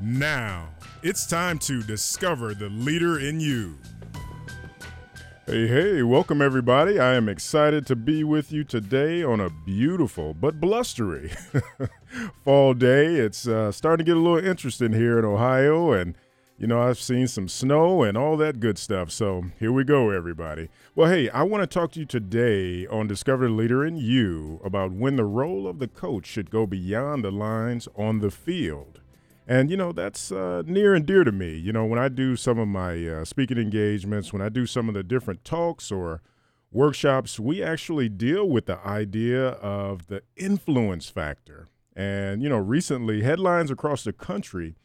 Now, it's time to discover the leader in you. Hey, hey, welcome everybody. I am excited to be with you today on a beautiful but blustery fall day. It's uh, starting to get a little interesting here in Ohio, and you know, I've seen some snow and all that good stuff. So here we go, everybody. Well, hey, I want to talk to you today on Discover the Leader in You about when the role of the coach should go beyond the lines on the field. And, you know, that's uh, near and dear to me. You know, when I do some of my uh, speaking engagements, when I do some of the different talks or workshops, we actually deal with the idea of the influence factor. And, you know, recently, headlines across the country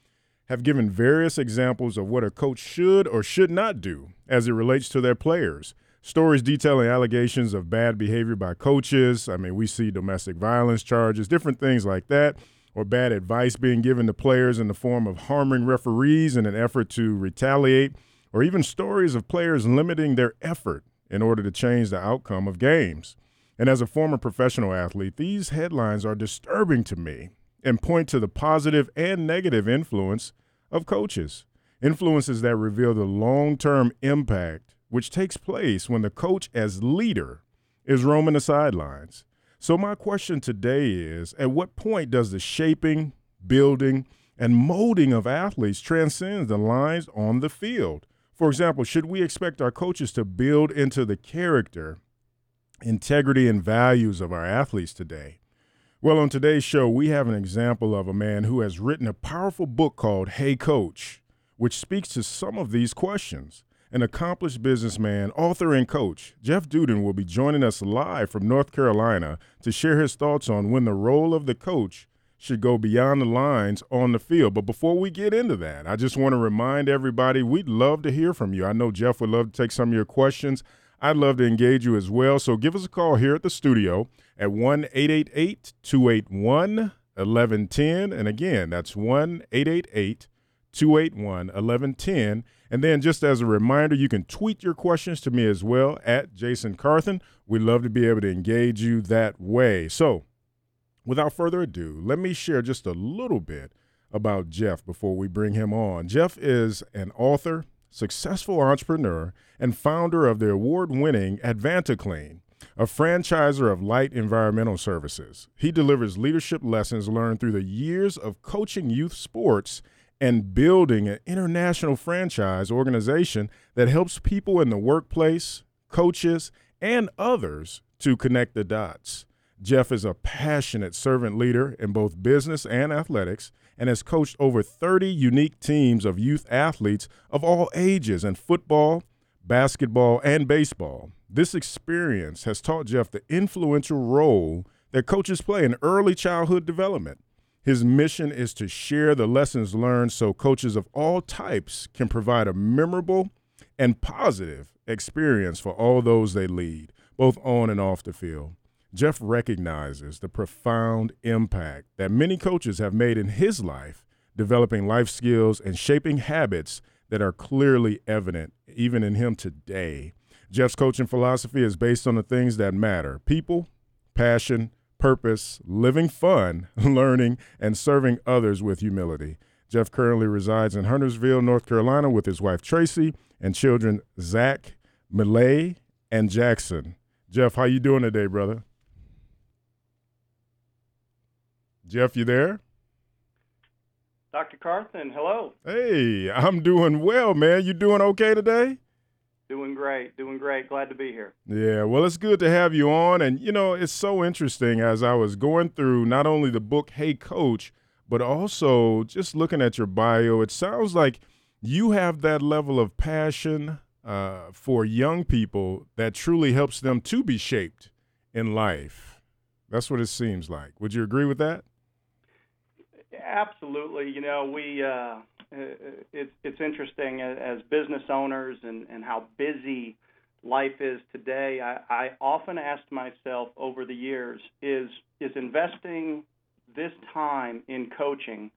have given various examples of what a coach should or should not do as it relates to their players. Stories detailing allegations of bad behavior by coaches. I mean, we see domestic violence charges, different things like that or bad advice being given to players in the form of harming referees in an effort to retaliate, or even stories of players limiting their effort in order to change the outcome of games. And as a former professional athlete, these headlines are disturbing to me and point to the positive and negative influence of coaches. Influences that reveal the long term impact which takes place when the coach, as leader, is roaming the sidelines. So, my question today is at what point does the shaping, building, and molding of athletes transcend the lines on the field? For example, should we expect our coaches to build into the character, integrity, and values of our athletes today? Well, on today's show, we have an example of a man who has written a powerful book called Hey Coach, which speaks to some of these questions an accomplished businessman, author, and coach, Jeff Dudan will be joining us live from North Carolina to share his thoughts on when the role of the coach should go beyond the lines on the field. But before we get into that, I just want to remind everybody we'd love to hear from you. I know Jeff would love to take some of your questions. I'd love to engage you as well. So give us a call here at the studio at 1 888 281 1110. And again, that's 1 888 281 1110. And then, just as a reminder, you can tweet your questions to me as well at Jason Carthen. We'd love to be able to engage you that way. So, without further ado, let me share just a little bit about Jeff before we bring him on. Jeff is an author, successful entrepreneur, and founder of the award winning AdvantaClean, a franchiser of light environmental services. He delivers leadership lessons learned through the years of coaching youth sports and building an international franchise organization that helps people in the workplace, coaches, and others to connect the dots. Jeff is a passionate servant leader in both business and athletics and has coached over 30 unique teams of youth athletes of all ages in football, basketball, and baseball. This experience has taught Jeff the influential role that coaches play in early childhood development his mission is to share the lessons learned so coaches of all types can provide a memorable and positive experience for all those they lead, both on and off the field. Jeff recognizes the profound impact that many coaches have made in his life, developing life skills and shaping habits that are clearly evident even in him today. Jeff's coaching philosophy is based on the things that matter people, passion, purpose, living fun, learning, and serving others with humility. Jeff currently resides in Huntersville, North Carolina, with his wife Tracy and children Zach, Millay, and Jackson. Jeff, how you doing today, brother? Jeff, you there? Dr. Carthen, hello. Hey, I'm doing well, man. You doing okay today? Doing great, doing great. Glad to be here. Yeah, well, it's good to have you on. And, you know, it's so interesting as I was going through not only the book, Hey Coach, but also just looking at your bio, it sounds like you have that level of passion uh, for young people that truly helps them to be shaped in life. That's what it seems like. Would you agree with that? Absolutely. You know, we, uh, it's it's interesting as business owners and and how busy life is today. I, I often asked myself over the years is is investing this time in coaching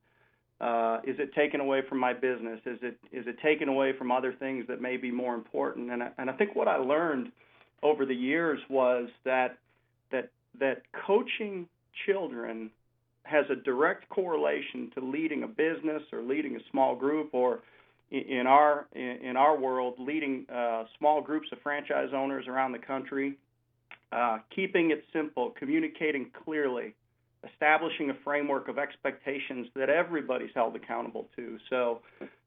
uh, is it taken away from my business? Is it is it taken away from other things that may be more important? And I, and I think what I learned over the years was that that that coaching children has a direct correlation to leading a business or leading a small group or in our in our world leading uh, small groups of franchise owners around the country. Uh, keeping it simple communicating clearly establishing a framework of expectations that everybody's held accountable to. So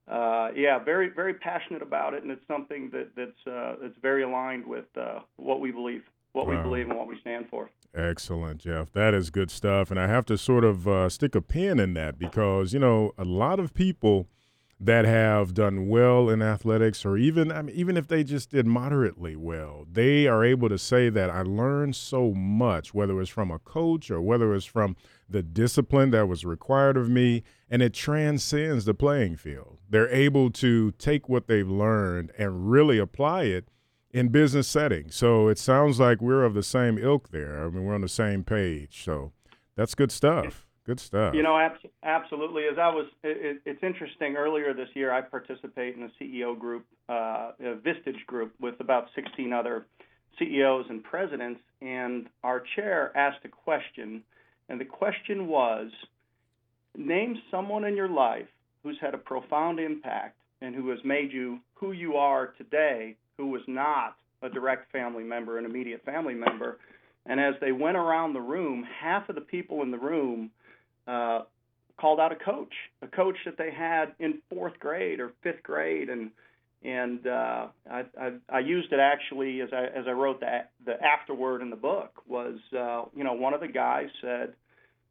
uh, yeah very very passionate about it and it's something that that's uh, that's very aligned with uh, what we believe what wow. we believe and what we stand for Excellent, Jeff. That is good stuff. And I have to sort of uh, stick a pin in that because, you know, a lot of people that have done well in athletics, or even, I mean, even if they just did moderately well, they are able to say that I learned so much, whether it's from a coach or whether it's from the discipline that was required of me, and it transcends the playing field. They're able to take what they've learned and really apply it in business settings. So it sounds like we're of the same ilk there. I mean, we're on the same page. So that's good stuff. Good stuff. You know, ab- absolutely. As I was, it, it's interesting. Earlier this year, I participate in a CEO group, uh, a Vistage group, with about 16 other CEOs and presidents. And our chair asked a question, and the question was, name someone in your life who's had a profound impact and who has made you who you are today who was not a direct family member, an immediate family member. And as they went around the room, half of the people in the room uh, called out a coach, a coach that they had in fourth grade or fifth grade, and and uh, I, I, I used it actually as I as I wrote the the afterword in the book was uh, you know one of the guys said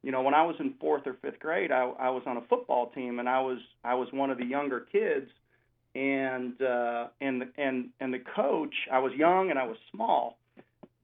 you know when I was in fourth or fifth grade I, I was on a football team and I was I was one of the younger kids and uh, and and and the coach. I was young and I was small,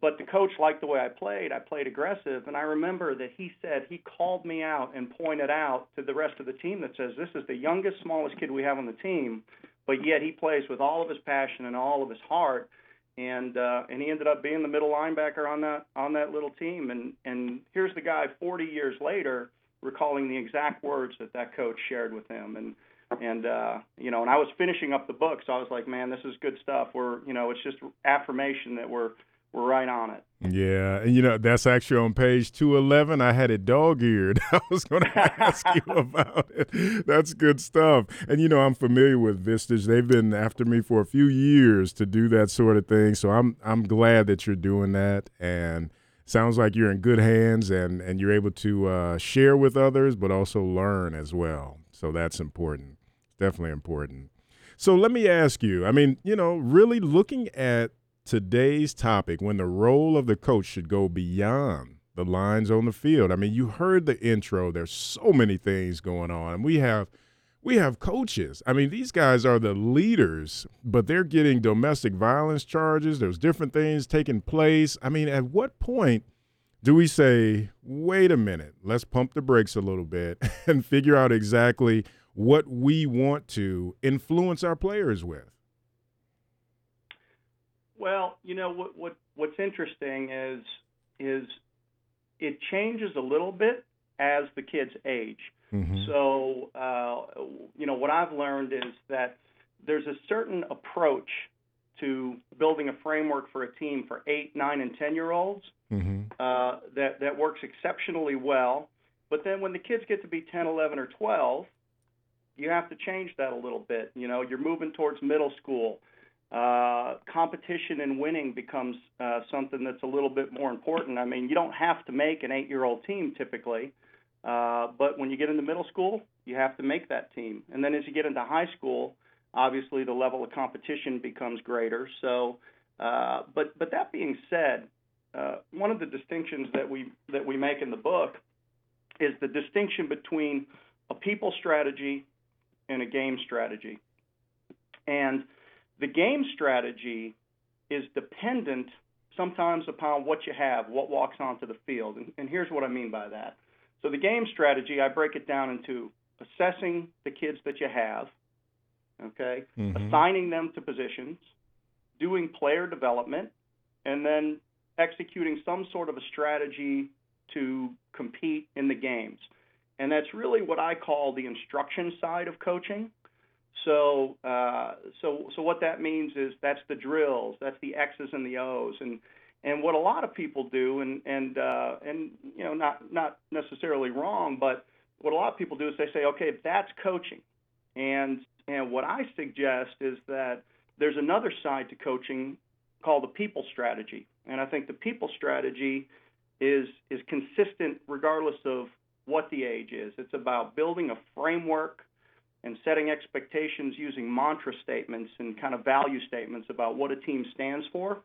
but the coach liked the way I played. I played aggressive, and I remember that he said he called me out and pointed out to the rest of the team that says this is the youngest, smallest kid we have on the team, but yet he plays with all of his passion and all of his heart. And uh, and he ended up being the middle linebacker on that on that little team. And and here's the guy 40 years later recalling the exact words that that coach shared with him. And and uh, you know, and I was finishing up the book, so I was like, man, this is good stuff. We're, you know, it's just affirmation that we're we're right on it. Yeah, and you know that's actually on page two eleven. I had it dog eared. I was going to ask you about it. That's good stuff. And you know I'm familiar with Vistage. They've been after me for a few years to do that sort of thing. So I'm I'm glad that you're doing that. And sounds like you're in good hands and and you're able to uh, share with others, but also learn as well. So that's important. Definitely important. So let me ask you I mean, you know, really looking at today's topic when the role of the coach should go beyond the lines on the field. I mean, you heard the intro. There's so many things going on. and We have we have coaches. I mean, these guys are the leaders, but they're getting domestic violence charges. There's different things taking place. I mean, at what point do we say, wait a minute, let's pump the brakes a little bit and figure out exactly what we want to influence our players with? Well, you know what, what what's interesting is is it changes a little bit as the kids age. Mm-hmm. So, uh, you know, what I've learned is that there's a certain approach to building a framework for a team for eight, nine, and ten year olds mm-hmm. uh, that that works exceptionally well. But then when the kids get to be 10, 11, or 12, you have to change that a little bit. You know, you're moving towards middle school. Uh, competition and winning becomes uh, something that's a little bit more important. I mean, you don't have to make an eight-year-old team typically, uh, but when you get into middle school, you have to make that team. And then as you get into high school, obviously the level of competition becomes greater. So, uh, but but that being said, uh, one of the distinctions that we that we make in the book is the distinction between a people strategy and a game strategy. And the game strategy is dependent sometimes upon what you have, what walks onto the field. And, and here's what I mean by that. So the game strategy, I break it down into assessing the kids that you have, okay, Mhm. assigning them to positions, doing player development, and then executing some sort of a strategy to compete in the games. And that's really what I call the instruction side of coaching. So, uh, so, so what that means is that's the drills, that's the X's and the O's, and and what a lot of people do, and and uh, and you know, not not necessarily wrong, but what a lot of people do is they say, okay, that's coaching, and and what I suggest is that there's another side to coaching called the people strategy, and I think the people strategy is is consistent regardless of what the age is. It's about building a framework and setting expectations using mantra statements and kind of value statements about what a team stands for.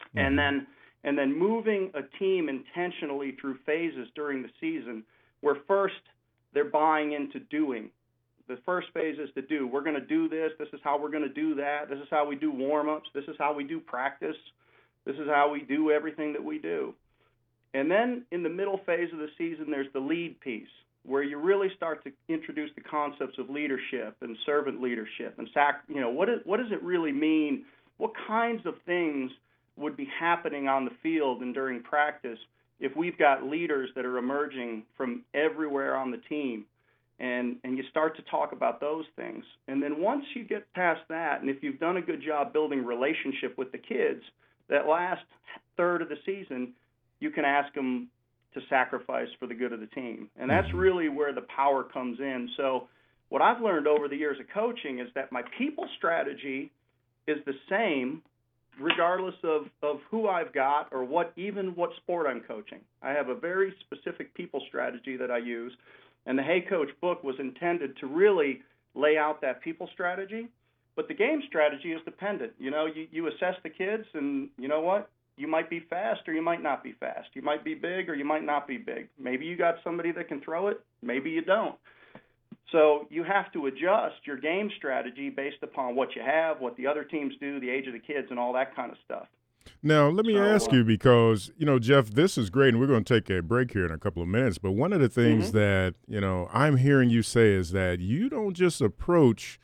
Mm-hmm. and then and then moving a team intentionally through phases during the season where first they're buying into doing. The first phase is to do we're going to do this. This is how we're going to do that. This is how we do warm-ups. This is how we do practice. This is how we do everything that we do and then in the middle phase of the season there's the lead piece where you really start to introduce the concepts of leadership and servant leadership and sac you know what is, what does it really mean? What kinds of things would be happening on the field and during practice if we've got leaders that are emerging from everywhere on the team? And and you start to talk about those things. And then once you get past that and if you've done a good job building relationship with the kids that last third of the season you can ask them to sacrifice for the good of the team and that's Mhm. really where the power comes in so what I've learned over the years of coaching is that my people strategy is the same regardless of, of who I've got or what even what sport I'm coaching. I have a very specific people strategy that I use, and the Hey Coach book was intended to really lay out that people strategy. But the game strategy is dependent. You know, you, you assess the kids, and you know what? You might be fast or you might not be fast. You might be big or you might not be big. Maybe you got somebody that can throw it, maybe you don't. So you have to adjust your game strategy based upon what you have, what the other teams do, the age of the kids, and all that kind of stuff. Now, let me So, ask uh, you because, you know, Jeff, this is great, and we're going to take a break here in a couple of minutes. But one of the things Mhm. that, you know, I'm hearing you say is that you don't just approach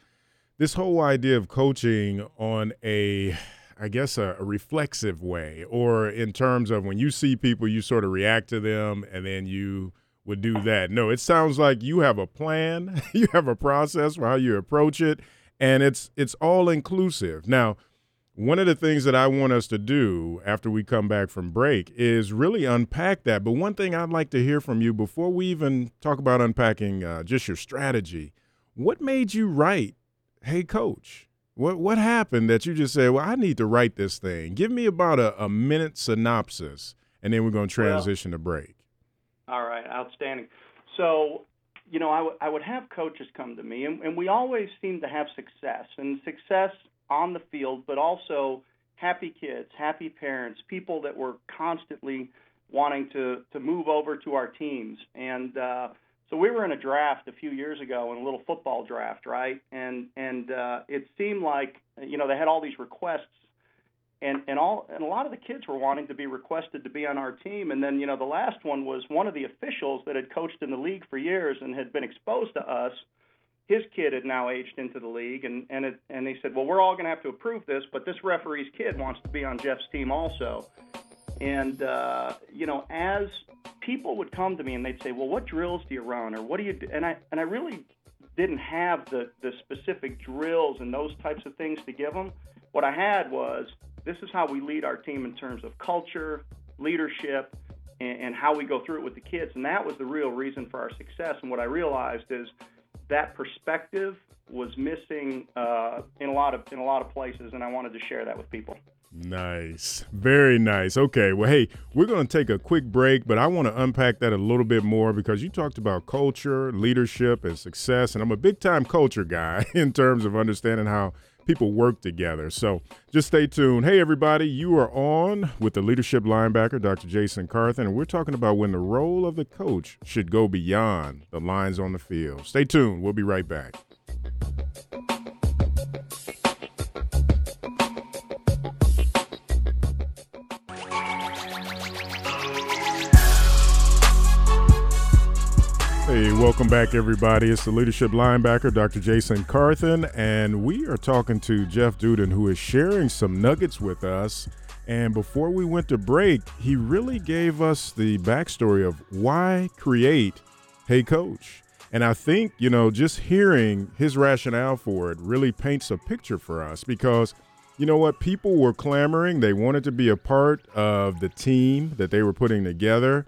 this whole idea of coaching on a, I guess, a, a reflexive way, or in terms of when you see people, you sort of react to them and then you would do that. No, it sounds like you have a plan, you have a process for how you approach it, and it's it's all inclusive. Now, one of the things that I want us to do after we come back from break is really unpack that. But one thing I'd like to hear from you before we even talk about unpacking uh, just your strategy, what made you write, "Hey, Coach"? What what happened that you just said, "Well, I need to write this thing"? Give me about a, a minute synopsis, and then we're going to Well- transition to break. All right, outstanding. So, you know, I, w- I would have coaches come to me, and, and we always seem to have success, and success on the field, but also happy kids, happy parents, people that were constantly wanting to to move over to our teams. And uh, so we were in a draft a few years ago, in a little football draft, right? And and uh, it seemed like you know they had all these requests and and all and a lot of the kids were wanting to be requested to be on our team and then you know the last one was one of the officials that had coached in the league for years and had been exposed to us his kid had now aged into the league and and it and they said well we're all going to have to approve this but this referee's kid wants to be on Jeff's team also and uh you know as people would come to me and they'd say well what drills do you run or what do you do and I and I really didn't have the the specific drills and those types of things to give them what I had was this is how we lead our team in terms of culture, leadership, and, how we go through it with the kids. And that was the real reason for our success. And what I realized is that perspective was missing uh, in a lot of in a lot of places, and I wanted to share that with people. Nice. Very nice. Okay. Well, hey, we're going to take a quick break, but I want to unpack that a little bit more because you talked about culture, leadership, and success. And I'm a big time culture guy in terms of understanding how people work together. So just stay tuned. Hey, everybody, you are on with the leadership linebacker, Dr. Jason Carthen, and we're talking about when the role of the coach should go beyond the lines on the field. Stay tuned. We'll be right back. Hey, welcome back, everybody. It's the leadership linebacker, Dr. Jason Carthen, and we are talking to Jeff Dudan, who is sharing some nuggets with us. And before we went to break, he really gave us the backstory of why create Hey Coach. And I think, you know, just hearing his rationale for it really paints a picture for us because, you know what, people were clamoring. They wanted to be a part of the team that they were putting together.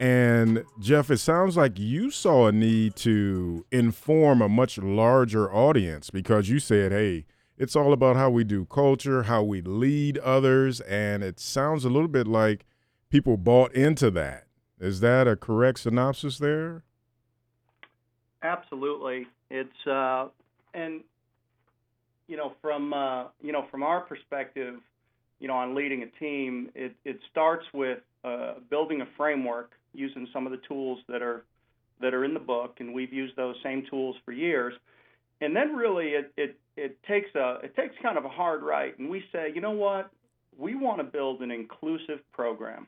And Jeff, it sounds like you saw a need to inform a much larger audience because you said, hey, it's all about how we do culture, how we lead others. And it sounds a little bit like people bought into that. Is that a correct synopsis there? Absolutely. It's, uh, and, you know, from, uh, you know, from our perspective, you know, on leading a team, it, it starts with uh, building a framework using some of the tools that are that are in the book, and we've used those same tools for years. And then really, it it it takes a it takes kind of a hard right, and we say, you know what, we want to build an inclusive program,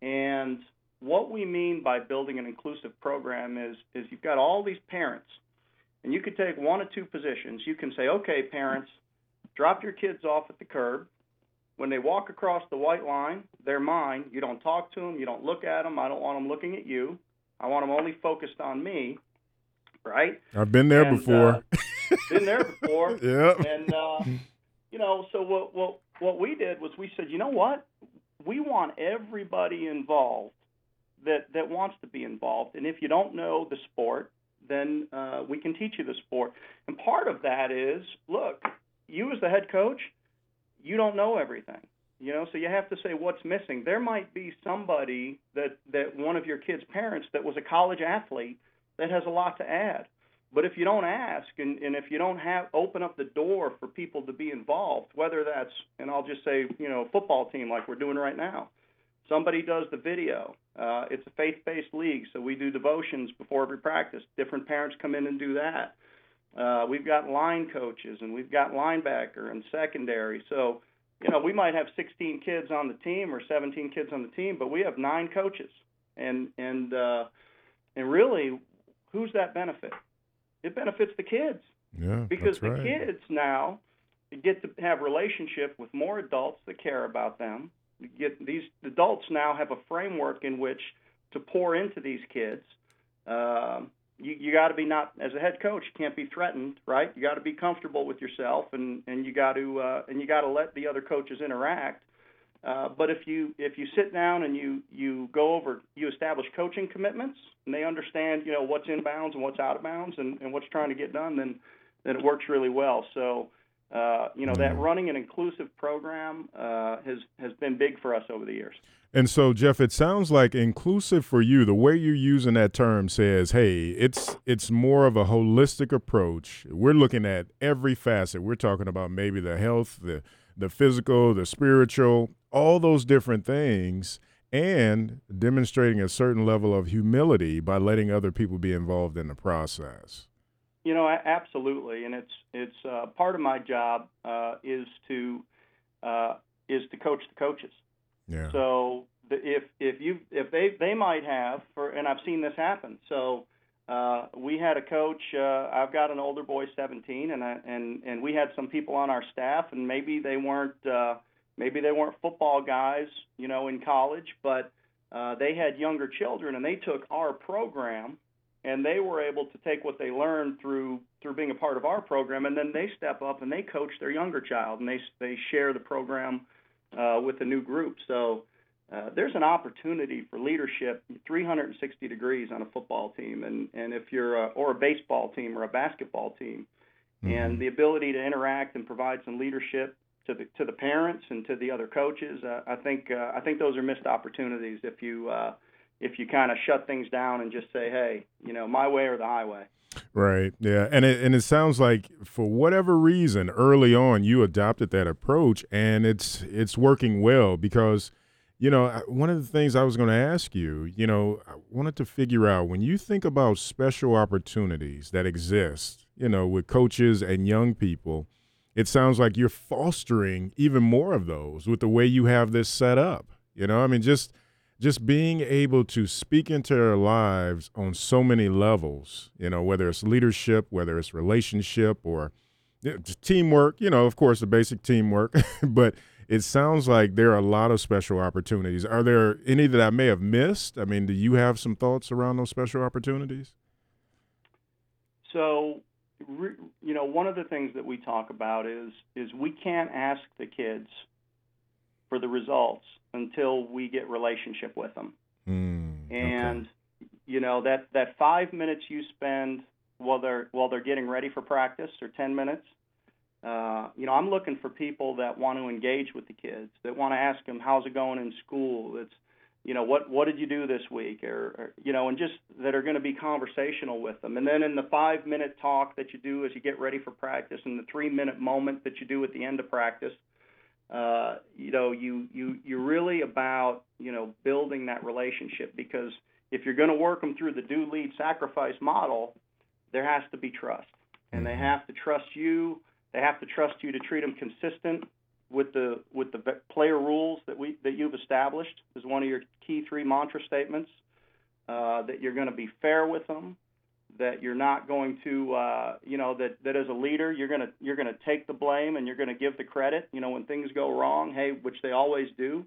and what we mean by building an inclusive program is is you've got all these parents, and you could take one of two positions. You can say, okay, parents, drop your kids off at the curb when they walk across the white line, they're mine. You don't talk to them. You don't look at them. I don't want them looking at you. I want them only focused on me. Right? I've been there And, before. uh, been there before. yeah. And uh, you know, so what what what we did was we said, you know what? We want everybody involved that that wants to be involved. And if you don't know the sport, then uh, we can teach you the sport. And part of that is, look, you as the head coach, you don't know everything. You know, so you have to say what's missing. There might be somebody that that one of your kids' parents that was a college athlete that has a lot to add. But if you don't ask and, and if you don't have open up the door for people to be involved, whether that's and I'll just say, you know, football team like we're doing right now. Somebody does the video. Uh, it's a faith-based league, so we do devotions before every practice. Different parents come in and do that. Uh, we've got line coaches and we've got linebacker and secondary. So, you know, we might have 16 kids on the team or 17 kids on the team, but we have nine coaches. And and uh, and really, who's that benefit? It benefits the kids Yeah. because the right. kids now get to have relationship with more adults that care about them. You get these adults now have a framework in which to pour into these kids. Um, you you got to be not as a head coach, you can't be threatened, right? You got to be comfortable with yourself, and and you got to uh, and you got to let the other coaches interact. Uh, but if you if you sit down and you you go over you establish coaching commitments and they understand you know what's in bounds and what's out of bounds and, and what's trying to get done then then it works really well. So uh, you know that running an inclusive program uh, has has been big for us over the years. And so, Jeff, it sounds like inclusive for you. The way you're using that term says, "Hey, it's it's more of a holistic approach. We're looking at every facet. We're talking about maybe the health, the the physical, the spiritual, all those different things, and demonstrating a certain level of humility by letting other people be involved in the process." You know, absolutely, and it's it's uh, part of my job uh, is to uh, is to coach the coaches. Yeah. So if if you if they they might have for and I've seen this happen. So uh, we had a coach. Uh, I've got an older boy, 17, and I, and and we had some people on our staff, and maybe they weren't uh, maybe they weren't football guys, you know, in college, but uh, they had younger children, and they took our program, and they were able to take what they learned through through being a part of our program, and then they step up and they coach their younger child, and they they share the program uh, with a new group. So uh, there's an opportunity for leadership 360 degrees on a football team, and and if you're a, or a baseball team or a basketball team, and the ability to interact and provide some leadership to the to the parents and to the other coaches, uh, I think uh, I think those are missed opportunities if you uh, if you kind of shut things down and just say, hey, you know, my way or the highway. Right. Yeah. And it and it sounds like for whatever reason early on you adopted that approach and it's it's working well because you know, one of the things I was going to ask you, you know, I wanted to figure out when you think about special opportunities that exist, you know, with coaches and young people, it sounds like you're fostering even more of those with the way you have this set up. You know, I mean just just being able to speak into their lives on so many levels, you know, whether it's leadership, whether it's relationship or teamwork, you know, of course, the basic teamwork, but it sounds like there are a lot of special opportunities. Are there any that I may have missed? I mean, do you have some thoughts around those special opportunities? So, you know, one of the things that we talk about is is we can't ask the kids for the results until we get relationship with them. Mm, and you know that that five minutes you spend while they're while they're getting ready for practice or ten minutes. Uh, you know, I'm looking for people that want to engage with the kids, that want to ask them how's it going in school. It's you know what what did you do this week or, or you know and just that are going to be conversational with them and then in the five minute talk that you do as you get ready for practice and the three minute moment that you do at the end of practice uh, you know, you you you're really about you know building that relationship because if you're going to work them through the do lead sacrifice model, there has to be trust, and they mm-hmm. have to trust you. They have to trust you to treat them consistent with the with the player rules that we that you've established is one of your key three mantra statements. Uh, that you're going to be fair with them, that you're not going to uh, you know that that as a leader you're to you're to take the blame and you're to give the credit you know when things go wrong hey which they always do.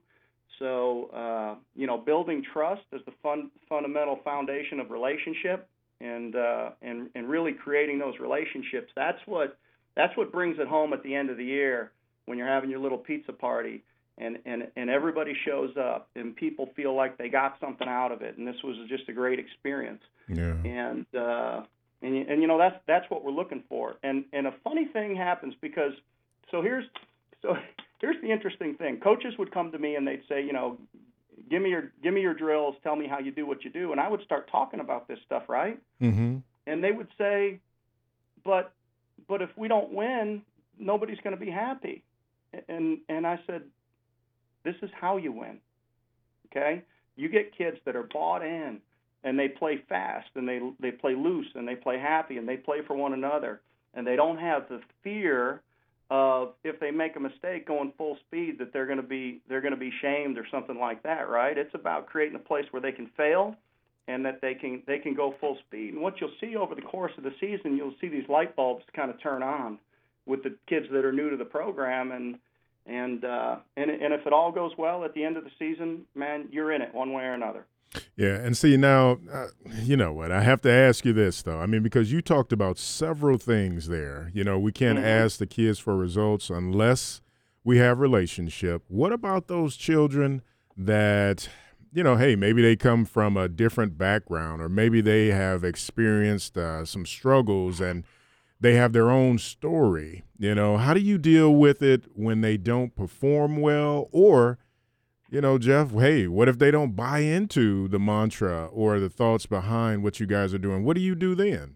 So uh, you know building trust is the fun, fundamental foundation of relationship and uh, and and really creating those relationships. That's what that's what brings it home at the end of the year when you're having your little pizza party and and and everybody shows up and people feel like they got something out of it and this was just a great experience. Yeah. And uh and and you know that's that's what we're looking for. And and a funny thing happens because so here's so here's the interesting thing. Coaches would come to me and they'd say you know give me your give me your drills. Tell me how you do what you do. And i would start talking about this stuff right? Mm-hmm. and they would say but but if we don't win nobody's going to be happy. And and i said this is how you win. Okay? You get kids that are bought in and they play fast and they they play loose and they play happy and they play for one another and they don't have the fear of if they make a mistake going full speed that they're going to be they're going to be shamed or something like that, right? It's about creating a place where they can fail and that they can they can go full speed. And what you'll see over the course of the season, you'll see these light bulbs kind of turn on with the kids that are new to the program and and uh, and and if it all goes well at the end of the season, man, you're in it one way or another. Yeah, and see now, uh, you know what? I have to ask you this though. I mean, because you talked about several things there. You know, we can't mm-hmm. ask the kids for results unless we have relationship. What about those children that? You know, hey, maybe they come from a different background, or maybe they have experienced uh, some struggles, and they have their own story. You know, how do you deal with it when they don't perform well or you know, Jeff, hey, what if they don't buy into the mantra or the thoughts behind what you guys are doing? What do you do then?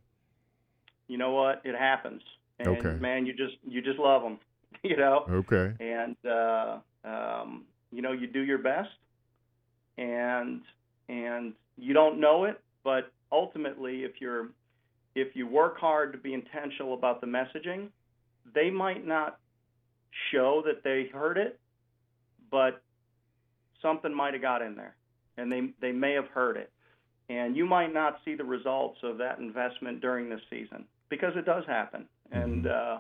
You know what? It happens. And okay. man, you just you just love them, you know. Okay. And uh, um, you know, you do your best, and and you don't know it, but ultimately, if you're if you work hard to be intentional about the messaging, they might not show that they heard it, but something might have got in there, and they they may have heard it, and you might not see the results of that investment during this season because it does happen, mm-hmm. and uh,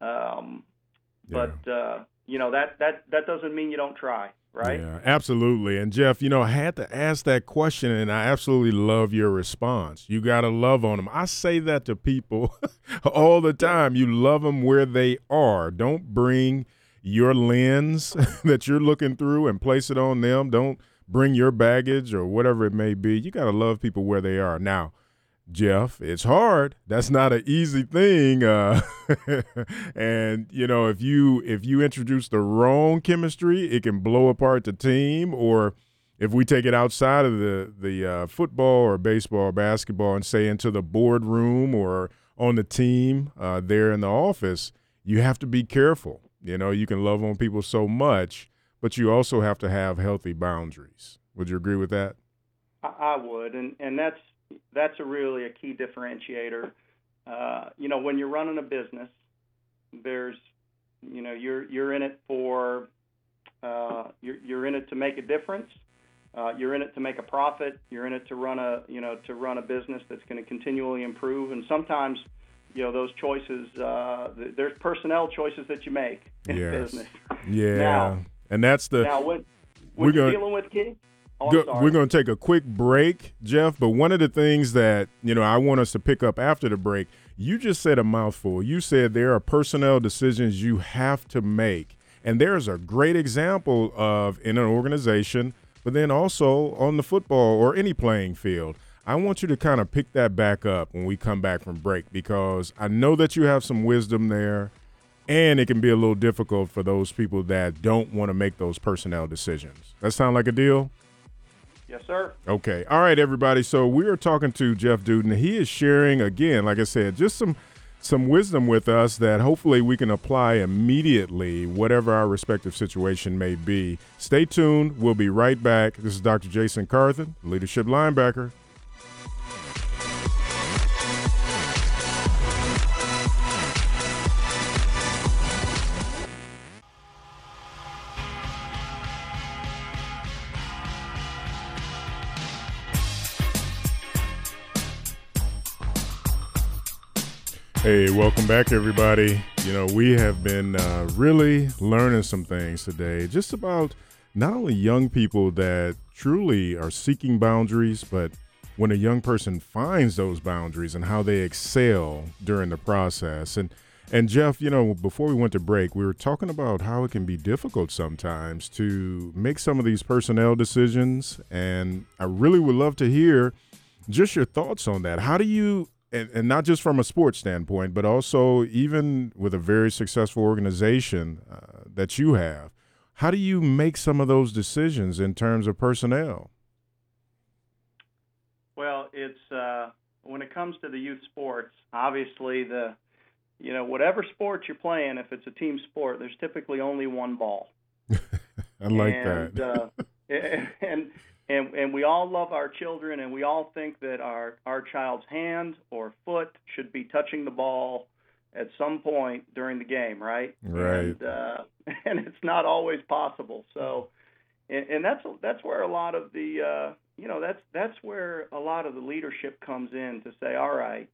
um, yeah. but uh, you know that that that doesn't mean you don't try right? Yeah, absolutely. And Jeff, you know, I had to ask that question, and I absolutely love your response. You got to love on them. I say that to people all the time. You love them where they are. Don't bring your lens that you're looking through and place it on them. Don't bring your baggage or whatever it may be. You got to love people where they are. Now, Jeff. It's hard. That's not an easy thing. Uh, and you know, if you if you introduce the wrong chemistry, it can blow apart the team. Or if we take it outside of the the uh, football or baseball or basketball and say into the boardroom or on the team uh, there in the office, you have to be careful. You know, you can love on people so much, but you also have to have healthy boundaries. Would you agree with that? I would, and and that's that's a really a key differentiator. Uh, you know, when you're running a business, there's, you know, you're you're in it for, uh, you're you're in it to make a difference, Uh, you're in it to make a profit. You're in it to run a you know to run a business that's going to continually improve. And sometimes, you know, those choices. Uh, there's personnel choices that you make in yes. business. Yeah. Now, and that's the. Now, when, when we're you're gonna, dealing with kids. Oh, go, we're going to take a quick break, Jeff. But one of the things that you know I want us to pick up after the break, you just said a mouthful. You said there are personnel decisions you have to make, and there's a great example of in an organization but then also on the football or any playing field. I want you to kind of pick that back up when we come back from break because I know that you have some wisdom there, and it can be a little difficult for those people that don't want to make those personnel decisions. That sound like a deal? Yes, sir. Okay. All right, everybody. So we are talking to Jeff Dudan. He is sharing, again, like I said, just some – some wisdom with us that hopefully we can apply immediately, whatever our respective situation may be. Stay tuned. We'll be right back. This is Dr. Jason Carthen, leadership linebacker. Hey, welcome back, everybody. You know, we have been uh, really learning some things today, just about not only young people that truly are seeking boundaries, but when a young person finds those boundaries and how they excel during the process. And and Jeff, you know, before we went to break, we were talking about how it can be difficult sometimes to make some of these personnel decisions, and I really would love to hear just your thoughts on that. How do you and, and not just from a sports standpoint, but also even with a very successful organization uh, that you have, how do you make some of those decisions in terms of personnel? Well, it's uh, when it comes to the youth sports, obviously the you know whatever sport you're playing, if it's a team sport, there's typically only one ball. I like and, that. uh, and and and we all love our children and we all think that our our child's hand or foot should be touching the ball at some point during the game right? Right. And uh and it's not always possible. So and, and that's that's where a lot of the uh you know that's that's where a lot of the leadership comes in to say all right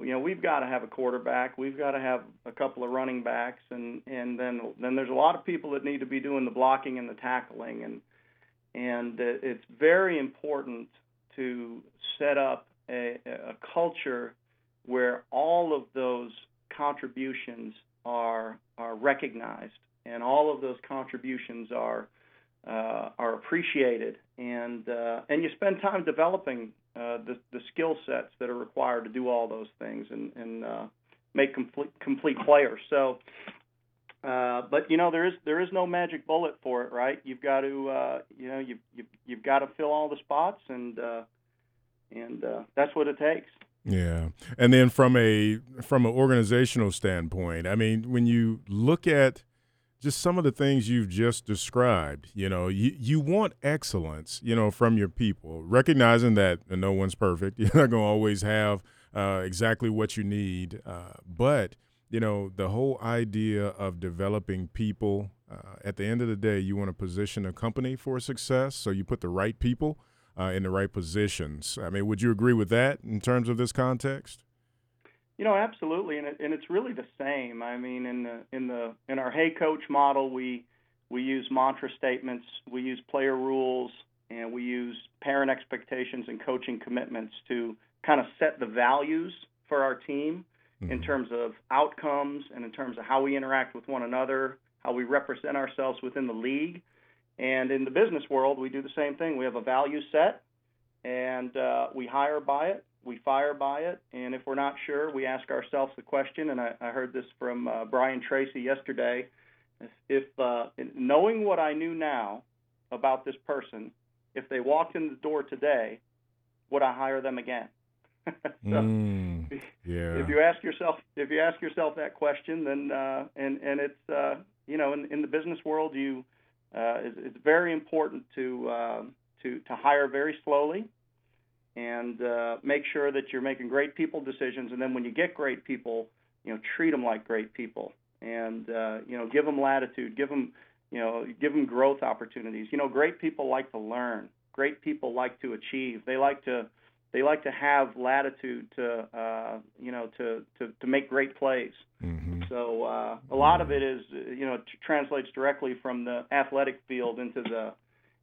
you know we've got to have a quarterback we've got to have a couple of running backs and and then then there's a lot of people that need to be doing the blocking and the tackling and and it's very important to set up a, a culture where all of those contributions are are recognized and all of those contributions are uh, are appreciated and uh, and you spend time developing uh, the the skill sets that are required to do all those things and and uh, make complete complete players. So uh, but you know there is there is no magic bullet for it, right? You've got to uh, you know you you you've got to fill all the spots, and uh, and uh, that's what it takes. Yeah, and then from a from an organizational standpoint, I mean, when you look at just some of the things you've just described, you know, you you want excellence, you know, from your people, recognizing that no one's perfect. You're not going to always have uh, exactly what you need, uh, but you know, the whole idea of developing people. Uh, at the end of the day, you want to position a company for success, so you put the right people uh, in the right positions. I mean, would you agree with that in terms of this context? You know, absolutely, and it, and it's really the same. I mean, in the in the in our Hey Coach model, we we use mantra statements, we use player rules, and we use parent expectations and coaching commitments to kind of set the values for our team mm-hmm. in terms of outcomes and in terms of how we interact with one another, how we represent ourselves within the league. And in the business world, we do the same thing. We have a value set, and uh, we hire by it, we fire by it, and if we're not sure, we ask ourselves the question. And I, I heard this from uh, Brian Tracy yesterday: if uh, knowing what I knew now about this person, if they walked in the door today, would I hire them again? so mm, yeah. If you ask yourself if you ask yourself that question, then uh, and and it's uh, you know in, in the business world you uh, it's, it's very important to uh, to to hire very slowly and uh, make sure that you're making great people decisions. And then when you get great people, you know treat them like great people and uh, you know give them latitude, give them you know give them growth opportunities. You know great people like to learn great people like to achieve. They like to they like to have latitude to uh, you know to, to to make great plays. Mm-hmm. So uh, a lot of it is you know translates directly from the athletic field into the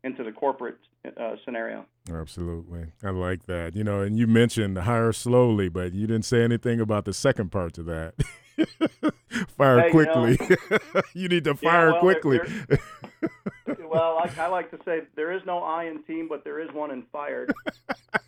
into the corporate uh, scenario. Absolutely, I like that. You know, and you mentioned hire slowly, but you didn't say anything about the second part to that. fire hey, quickly. You, know, you, need to fire yeah, well, quickly. There, there, well, I, I like to say there is no I in team, but there is one in fired.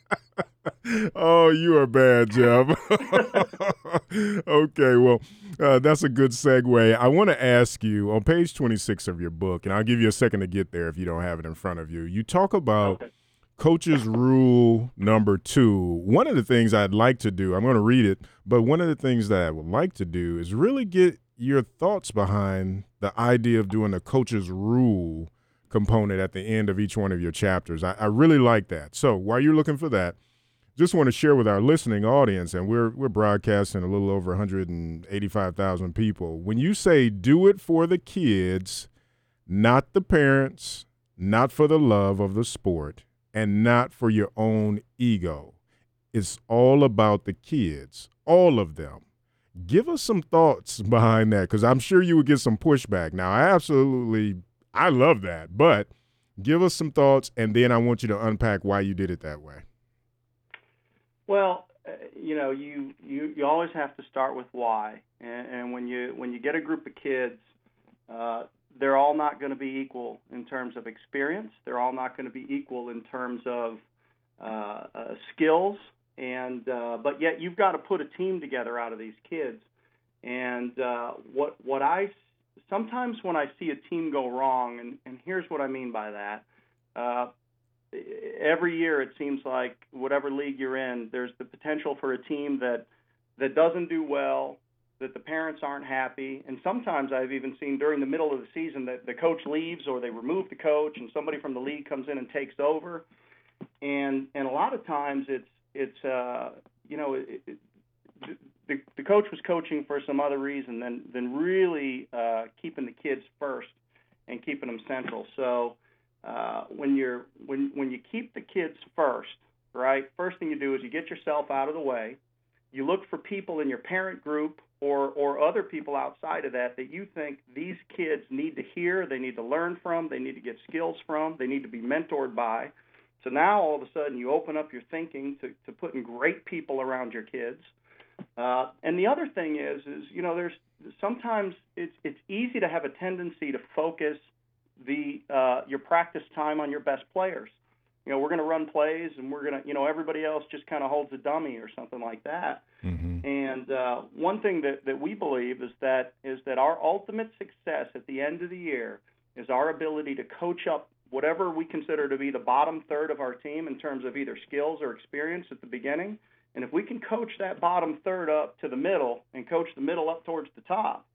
oh, you are bad, Jeff. okay, well, uh, that's a good segue. I want to ask you on page 26 of your book, and I'll give you a second to get there if you don't have it in front of you. You talk about okay. coach's rule number two. One of the things I'd like to do, I'm going to read it, but one of the things that I would like to do is really get your thoughts behind the idea of doing a coach's rule component at the end of each one of your chapters. I, I really like that. So while you're looking for that, just want to share with our listening audience, and we're we're broadcasting a little over 185,000 people. When you say do it for the kids, not the parents, not for the love of the sport, and not for your own ego, it's all about the kids, all of them. Give us some thoughts behind that, because I'm sure you would get some pushback. Now, I absolutely, I love that, but give us some thoughts, and then I want you to unpack why you did it that way. Well, uh, you know, you, you you always have to start with why, and, and when you when you get a group of kids, uh, they're all not going to be equal in terms of experience. They're all not going to be equal in terms of uh, uh, skills, and uh, but yet you've got to put a team together out of these kids. And uh, what what I sometimes when I see a team go wrong, and, and here's what I mean by that. Uh, every year it seems like whatever league you're in, there's the potential for a team that that doesn't do well, that the parents aren't happy, and sometimes I've even seen during the middle of the season that the coach leaves or they remove the coach and somebody from the league comes in and takes over, and and a lot of times it's it's uh, you know it, it, the the coach was coaching for some other reason than than really uh, keeping the kids first and keeping them central. So uh, when you're when when you keep the kids first, right? First thing you do is you get yourself out of the way. You look for people in your parent group or or other people outside of that that you think these kids need to hear, they need to learn from, they need to get skills from, they need to be mentored by. So now all of a sudden you open up your thinking to, to putting great people around your kids. Uh, and the other thing is, is you know, there's sometimes it's it's easy to have a tendency to focus the uh, your practice time on your best players. You know, we're going to run plays, and we're going to, you know, everybody else just kind of holds a dummy or something like that. Mm-hmm. And uh, one thing that, that we believe is that is that our ultimate success at the end of the year is our ability to coach up whatever we consider to be the bottom third of our team in terms of either skills or experience at the beginning. And if we can coach that bottom third up to the middle and coach the middle up towards the top,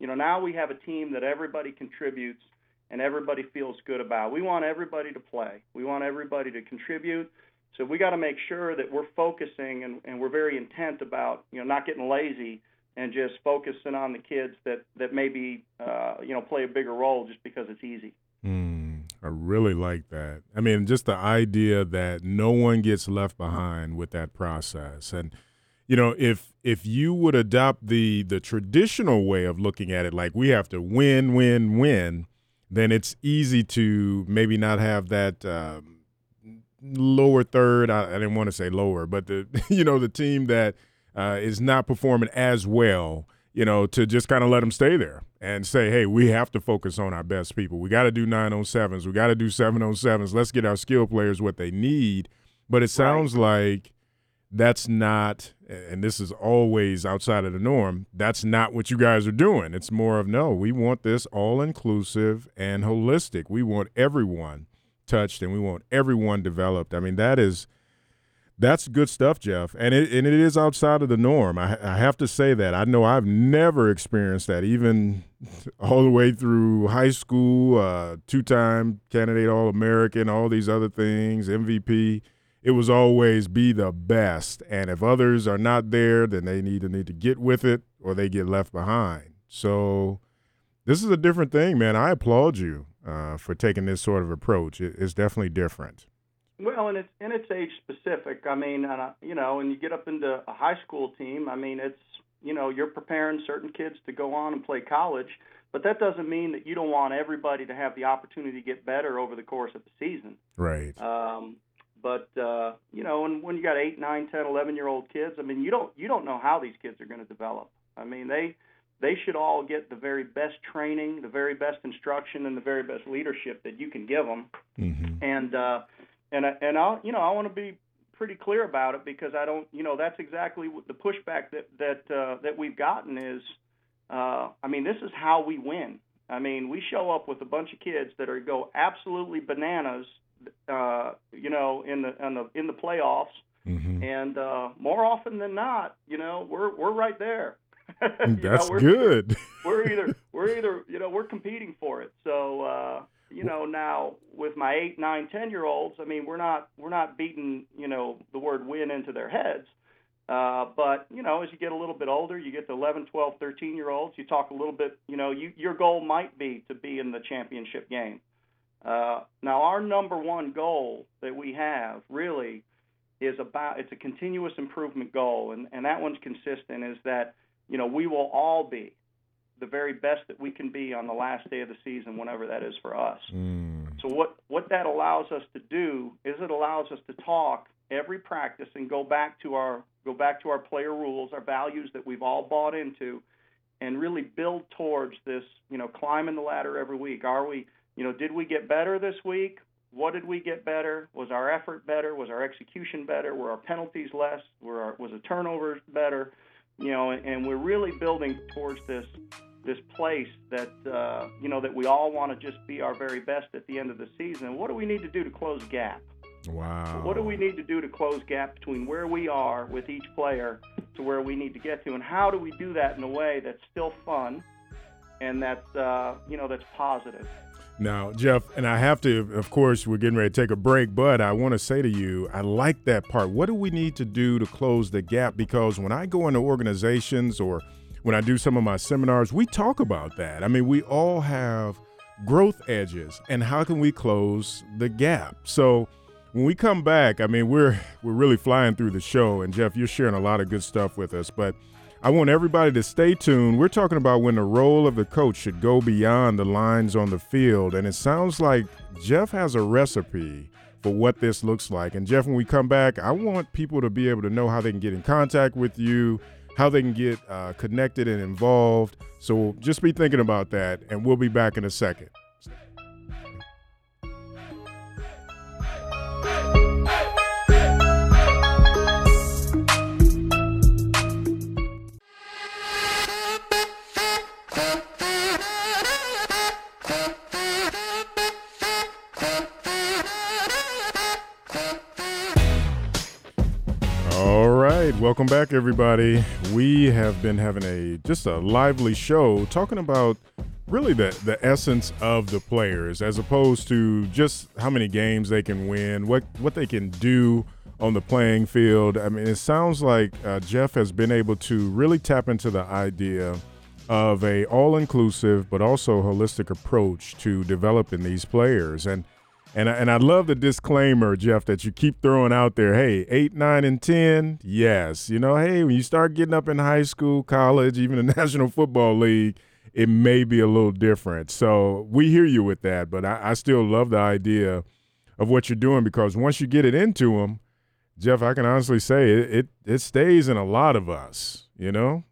you know, now we have a team that everybody contributes and everybody feels good about. We want everybody to play. We want everybody to contribute. So we got to make sure that we're focusing and, and we're very intent about you know not getting lazy and just focusing on the kids that that maybe uh, you know play a bigger role just because it's easy. Mm, I really like that. I mean, just the idea that no one gets left behind with that process and you know if if you would adopt the the traditional way of looking at it like we have to win win win then it's easy to maybe not have that um, lower third. I, I, didn't want to say lower, but the you know the team that uh, is not performing as well. You know, to just kind of let them stay there and say, hey, we have to focus on our best people. We got to do nine on sevens. We got to do seven on sevens. Let's get our skill players what they need. But it sounds right. like that's not and this is always outside of the norm that's not what you guys are doing it's more of no we want this all inclusive and holistic we want everyone touched and we want everyone developed i mean that is that's good stuff jeff and it, and it is outside of the norm I, I have to say that i know i've never experienced that even all the way through high school uh, two-time candidate all-american all these other things mvp it was always be the best. And if others are not there, then they need to need to get with it or they get left behind. So this is a different thing, man. I applaud you uh, for taking this sort of approach. It, it's definitely different. Well, and it's and it's age specific. I mean, uh, you know, and you get up into a high school team. I mean, it's you know, you're preparing certain kids to go on and play college, but that doesn't mean that you don't want everybody to have the opportunity to get better over the course of the season. Right. Um, but uh, you know, and when you got eight, nine, ten, eleven year old kids, I mean, you don't you don't know how these kids are going to develop. I mean, they they should all get the very best training, the very best instruction, and the very best leadership that you can give them. Mm-hmm. And uh, and I, and I you know I want to be pretty clear about it because I don't you know that's exactly what the pushback that that uh, that we've gotten is. Uh, I mean, this is how we win. I mean, we show up with a bunch of kids that are go absolutely bananas uh, you know, in the in the in the playoffs. Mm-hmm. And uh, more often than not, you know, we're we're right there. That's know, we're, good. we're either we're either you know we're competing for it. So uh, you know now with my eight, nine, ten year olds, I mean we're not we're not beating you know the word win into their heads. Uh, but you know, as you get a little bit older, you get to 11, 12, 13 year olds. You talk a little bit. You know, you, your goal might be to be in the championship game. Uh, now, our number one goal that we have really is about it's a continuous improvement goal, and, and that one's consistent. Is that you know we will all be the very best that we can be on the last day of the season, whenever that is for us. Mm. So what what that allows us to do is it allows us to talk every practice and go back to our go back to our player rules, our values that we've all bought into, and really build towards this. You know, climbing the ladder every week. Are we you know, did we get better this week? What did we get better? Was our effort better? Was our execution better? Were our penalties less? Were our, was the turnovers better? You know, and, and we're really building towards this this place that uh, you know that we all want to just be our very best at the end of the season. What do we need to do to close gap? Wow. What do we need to do to close gap between where we are with each player to where we need to get to, and how do we do that in a way that's still fun and that's uh, you know that's positive? Now, Jeff, and I have to, of course, we're getting ready to take a break, but I want to say to you, I like that part. What do we need to do to close the gap? Because when I go into organizations or when I do some of my seminars, we talk about that. I mean, we all have growth edges, and how can we close the gap? So, when we come back, I mean, we're we're really flying through the show, and Jeff, you're sharing a lot of good stuff with us, but I want everybody to stay tuned. We're talking about when the role of the coach should go beyond the lines on the field. And it sounds like Jeff has a recipe for what this looks like. And Jeff, when we come back, I want people to be able to know how they can get in contact with you, how they can get uh, connected and involved. So just be thinking about that. And we'll be back in a second. Welcome back, everybody. We have been having a just a lively show talking about really the the essence of the players, as opposed to just how many games they can win, what what they can do on the playing field. I mean, it sounds like uh, Jeff has been able to really tap into the idea of a all-inclusive but also holistic approach to developing these players and and I, and I love the disclaimer, Jeff, that you keep throwing out there. Hey, eight, nine, and ten, yes. You know, hey, when you start getting up in high school, college, even the National Football League, it may be a little different. So we hear you with that, but I, I still love the idea of what you're doing because once you get it into them, Jeff, I can honestly say it it, it stays in a lot of us. You know.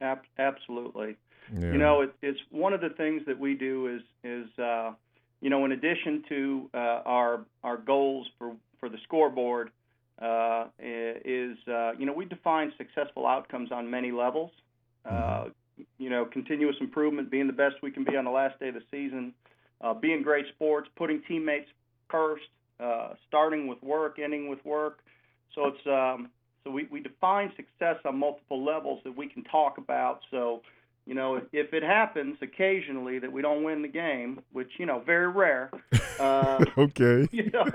Absolutely. Yeah. You know, it, it's one of the things that we do is is uh, you know, in addition to uh, our our goals for for the scoreboard, uh, is uh, you know we define successful outcomes on many levels. Uh, you know, continuous improvement, being the best we can be on the last day of the season, uh, being great sports, putting teammates first, uh, starting with work, ending with work. So it's um, so we, we define success on multiple levels that we can talk about. So you know, if it happens occasionally that we don't win the game, which you know, very rare. Uh, okay. You know,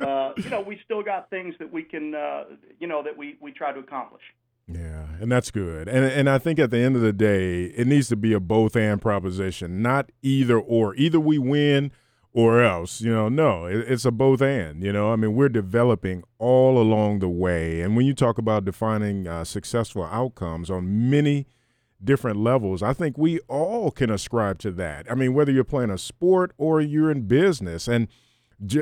uh, you know, we still got things that we can, uh, you know, that we we try to accomplish. Yeah, and that's good. And and I think at the end of the day, it needs to be a both and proposition, not either or. Either we win or else. You know, no, it, it's a both and. You know, I mean, we're developing all along the way. And when you talk about defining uh, successful outcomes on many different levels, I think we all can ascribe to that. I mean, whether you're playing a sport or you're in business. And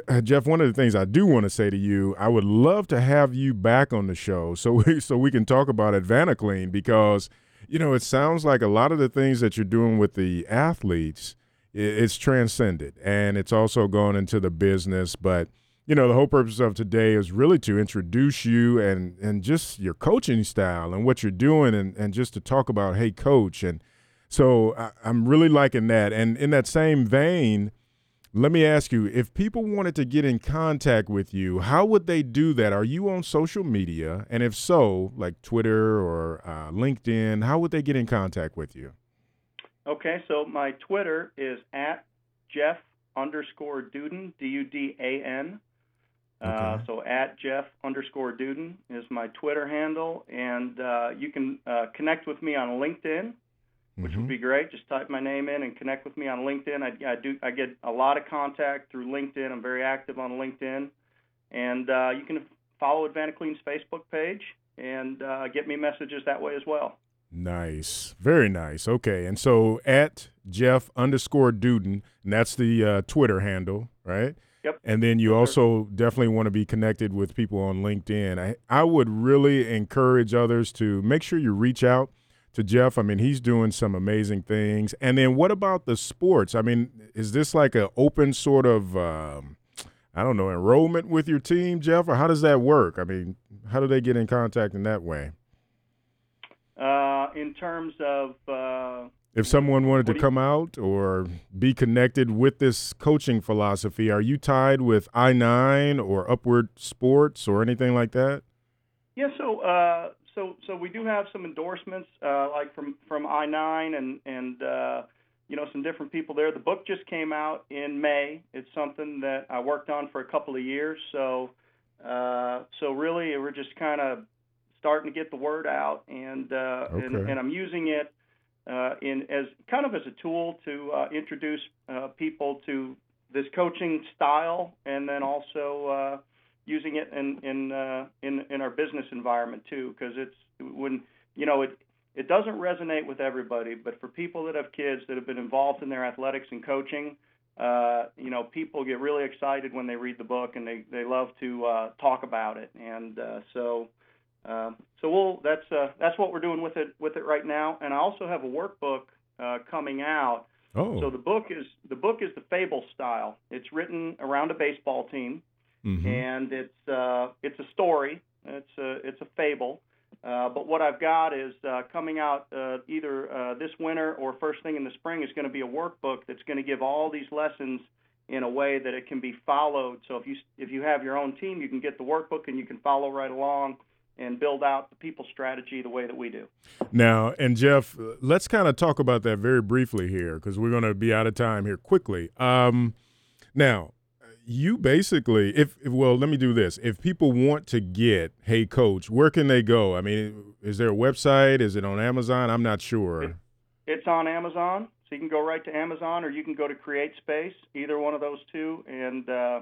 uh, Jeff, one of the things I do want to say to you, I would love to have you back on the show so we, so we can talk about AdvantaClean because you know it sounds like a lot of the things that you're doing with the athletes it's transcended and it's also gone into the business but you know the whole purpose of today is really to introduce you and and just your coaching style and what you're doing and and just to talk about hey coach and so I, i'm really liking that and in that same vein let me ask you if people wanted to get in contact with you, how would they do that? Are you on social media? And if so, like Twitter or uh, LinkedIn, how would they get in contact with you? Okay, so my Twitter is at Jeff underscore Dudan, D U D A N. Uh, okay. So at Jeff underscore Dudan is my Twitter handle, and uh, you can uh, connect with me on LinkedIn which mm-hmm. would be great. Just type my name in and connect with me on LinkedIn. I, I do I get a lot of contact through LinkedIn. I'm very active on LinkedIn, and uh, you can follow AdvantaClean's Facebook page and uh, get me messages that way as well. Nice, very nice. Okay, and so at Jeff underscore Dudan, and that's the uh, Twitter handle, right? Yep. And then you also definitely want to be connected with people on LinkedIn. I, I would really encourage others to make sure you reach out to Jeff. I mean, he's doing some amazing things. And then what about the sports? I mean, is this like an open sort of, um, I don't know, enrollment with your team, Jeff, or how does that work? I mean, how do they get in contact in that way? Uh, in terms of. Uh, if someone wanted to come out or be connected with this coaching philosophy, are you tied with I 9 or Upward Sports or anything like that? Yeah, so uh, so so we do have some endorsements, uh, like from from I9 and and uh, you know some different people there. The book just came out in May. It's something that I worked on for a couple of years. So uh, so really, we're just kind of starting to get the word out, and uh, okay. and, and I'm using it uh, in as kind of as a tool to uh, introduce uh, people to this coaching style, and then also uh, using it in in uh, in in our business environment too, because it's when you know it it doesn't resonate with everybody, but for people that have kids that have been involved in their athletics and coaching, uh, you know, people get really excited when they read the book and they they love to uh, talk about it, and uh, so. Uh, so we'll that's uh, that's what we're doing with it with it right now, and I also have a workbook uh, coming out. Oh. So the book is the book is the fable style. It's written around a baseball team, mm-hmm. and it's uh, it's a story. It's a it's a fable. Uh, but what I've got is uh, coming out uh, either uh, this winter or first thing in the spring is going to be a workbook that's going to give all these lessons in a way that it can be followed. So if you if you have your own team, you can get the workbook and you can follow right along and build out the people strategy the way that we do. Now, and Jeff, let's kind of talk about that very briefly here because we're going to be out of time here quickly. Um, now, you basically if well let me do this. If people want to get hey coach where can they go? I mean is there a website? Is it on amazon? I'm not sure. It, it's on amazon so you can go right to amazon or you can go to CreateSpace either one of those two and uh,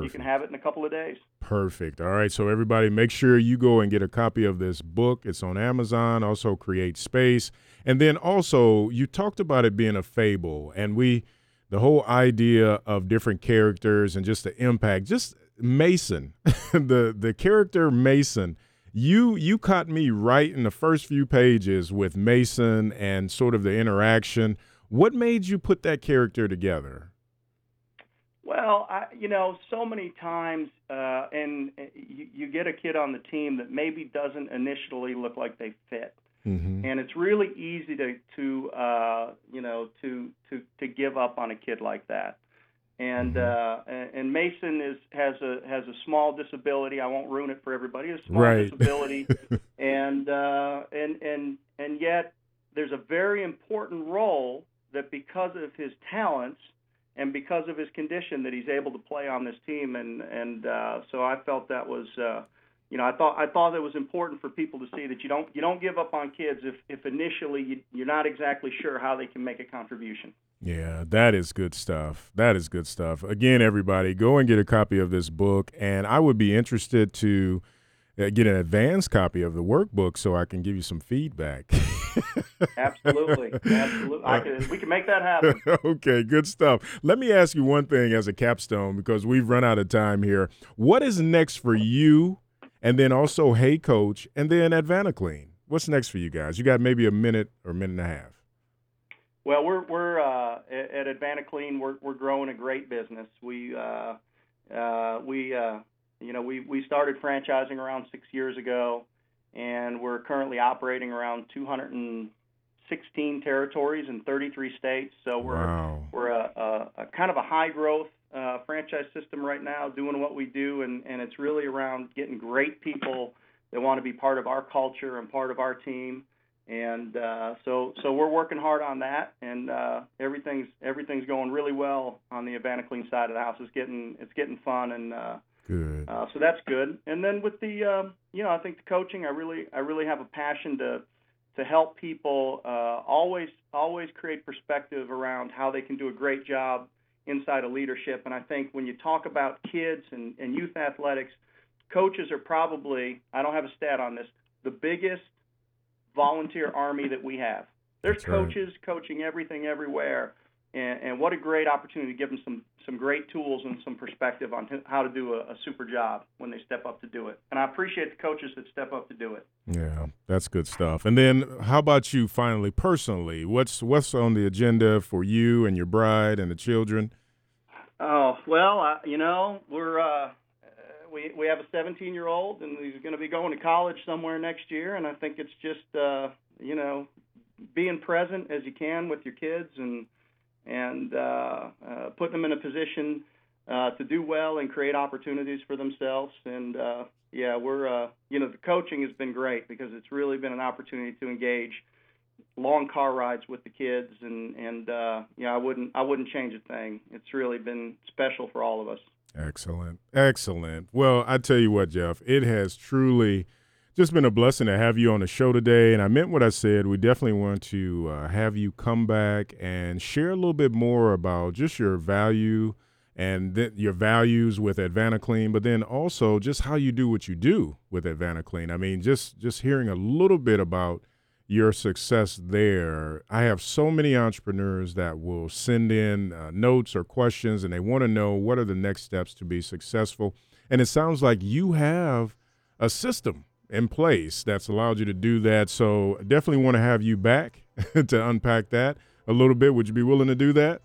you can have it in a couple of days perfect. All right so everybody make sure you go and get a copy of this book. It's on amazon. Also CreateSpace. And then also you talked about it being a fable and we the whole idea of different characters and just the impact. Just mason the the character mason. You you caught me right in the first few pages with mason and sort of the interaction. What made you put that character together well I, you know so many times uh, and uh, you, you get a kid on the team that maybe doesn't initially look like they fit Mm-hmm. And it's really easy to to uh, you know to to to give up on a kid like that. And mm-hmm. uh, and Mason is has a has a small disability. I won't ruin it for everybody. A small right. disability, and uh, and and and yet there's a very important role that because of his talents and because of his condition that he's able to play on this team. And and uh, so I felt that was. Uh, you know, I thought I thought it was important for people to see that you don't you don't give up on kids if if initially you, you're not exactly sure how they can make a contribution. Yeah, that is good stuff. That is good stuff. Again, everybody, go and get a copy of this book. And I would be interested to uh, get an advanced copy of the workbook so I can give you some feedback. absolutely, absolutely. Can, we can make that happen. okay, good stuff. Let me ask you one thing as a capstone because we've run out of time here. What is next for you, and then also Hey Coach, and then at AdvantaClean? What's next for you guys? You got maybe a minute or a minute and a half. Well, we're we're uh, at AdvantaClean. We're we're growing a great business. We uh, uh, we uh, you know we we started franchising around six years ago, and we're currently operating around 216 territories in 33 states. So we're wow. we're a, a, a, kind of a high growth uh, franchise system right now, doing what we do, and and it's really around getting great people that want to be part of our culture and part of our team and uh, so so we're working hard on that, and uh, everything's everything's going really well on the AdvantaClean side of the house. It's getting it's getting fun, and uh, good. Uh, so that's good. And then with the uh, you know I think the coaching, I really I really have a passion to to help people uh, always always create perspective around how they can do a great job inside of leadership. And I think when you talk about kids and, and youth athletics, coaches are probably I don't have a stat on this the biggest volunteer army that we have. There's That's coaches right. coaching everything everywhere, and, and, what a great opportunity to give them some some great tools and some perspective on how to do a, a, super job when they step up to do it. And I appreciate the coaches that step up to do it. Yeah, that's good stuff. And then, how about you, finally, personally? What's what's on the agenda for you and your bride and the children? Oh well, you know we're. Uh, we we have a 17 year old and he's going to be going to college somewhere next year and I think it's just uh you know being present as you can with your kids and and uh, uh, putting them in a position uh, to do well and create opportunities for themselves. And yeah, we're you know the coaching has been great because it's really been an opportunity to engage long car rides with the kids and and uh, yeah, I wouldn't I wouldn't change a thing. It's really been special for all of us. Excellent. Excellent. Well, I tell you what, Jeff, it has truly just been a blessing to have you on the show today. And I meant what I said. We definitely want to uh, have you come back and share a little bit more about just your value and th- your values with Advanta Clean, but then also just how you do what you do with Advanta Clean. I mean, just just hearing a little bit about your success there. I have so many entrepreneurs that will send in uh, notes or questions and they want to know what are the next steps to be successful. And it sounds like you have a system in place that's allowed you to do that. So definitely want to have you back to unpack that a little bit. Would you be willing to do that?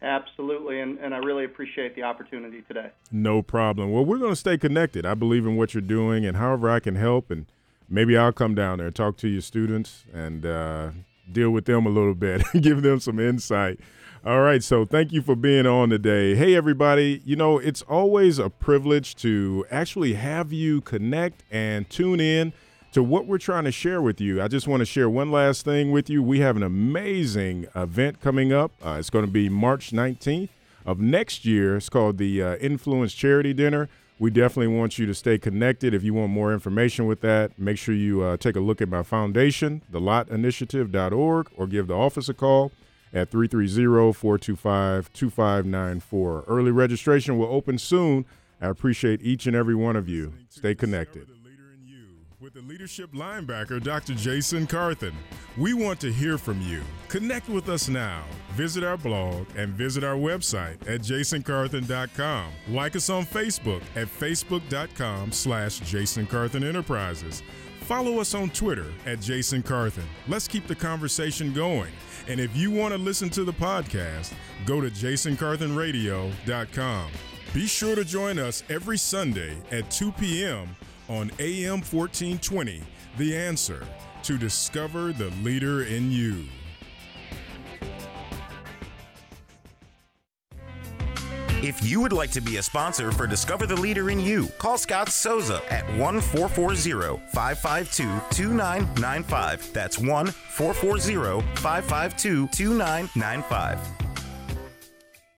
Absolutely, and, and I really appreciate the opportunity today. No problem. Well, we're going to stay connected. I believe in what you're doing, and however I can help and – maybe I'll come down there and talk to your students and uh, deal with them a little bit, give them some insight. All right, so thank you for being on today. Hey, everybody, you know, it's always a privilege to actually have you connect and tune in to what we're trying to share with you. I just want to share one last thing with you. We have an amazing event coming up. Uh, it's going to be March 19th of next year. It's called the uh, Influence Charity Dinner we definitely want you to stay connected. If you want more information with that, make sure you uh, take a look at my foundation, thelotinitiative.org, or give the office a call at 330-425-2594. Early registration will open soon. I appreciate each and every one of you. Stay connected with the leadership linebacker, Dr. Jason Carthen. We want to hear from you. Connect with us now. Visit our blog and visit our website at jasoncarthen.com. Like us on Facebook at facebook.com slash jasoncarthen Enterprises. Follow us on Twitter at Jason Carthen. Let's keep the conversation going. And if you want to listen to the podcast, go to jasoncarthenradio.com. Be sure to join us every Sunday at 2 p.m on AM 1420, The Answer, to discover the leader in you. If you would like to be a sponsor for Discover the Leader in You, call Scott Souza at 1 440 552 2995. That's 1 440 552 2995.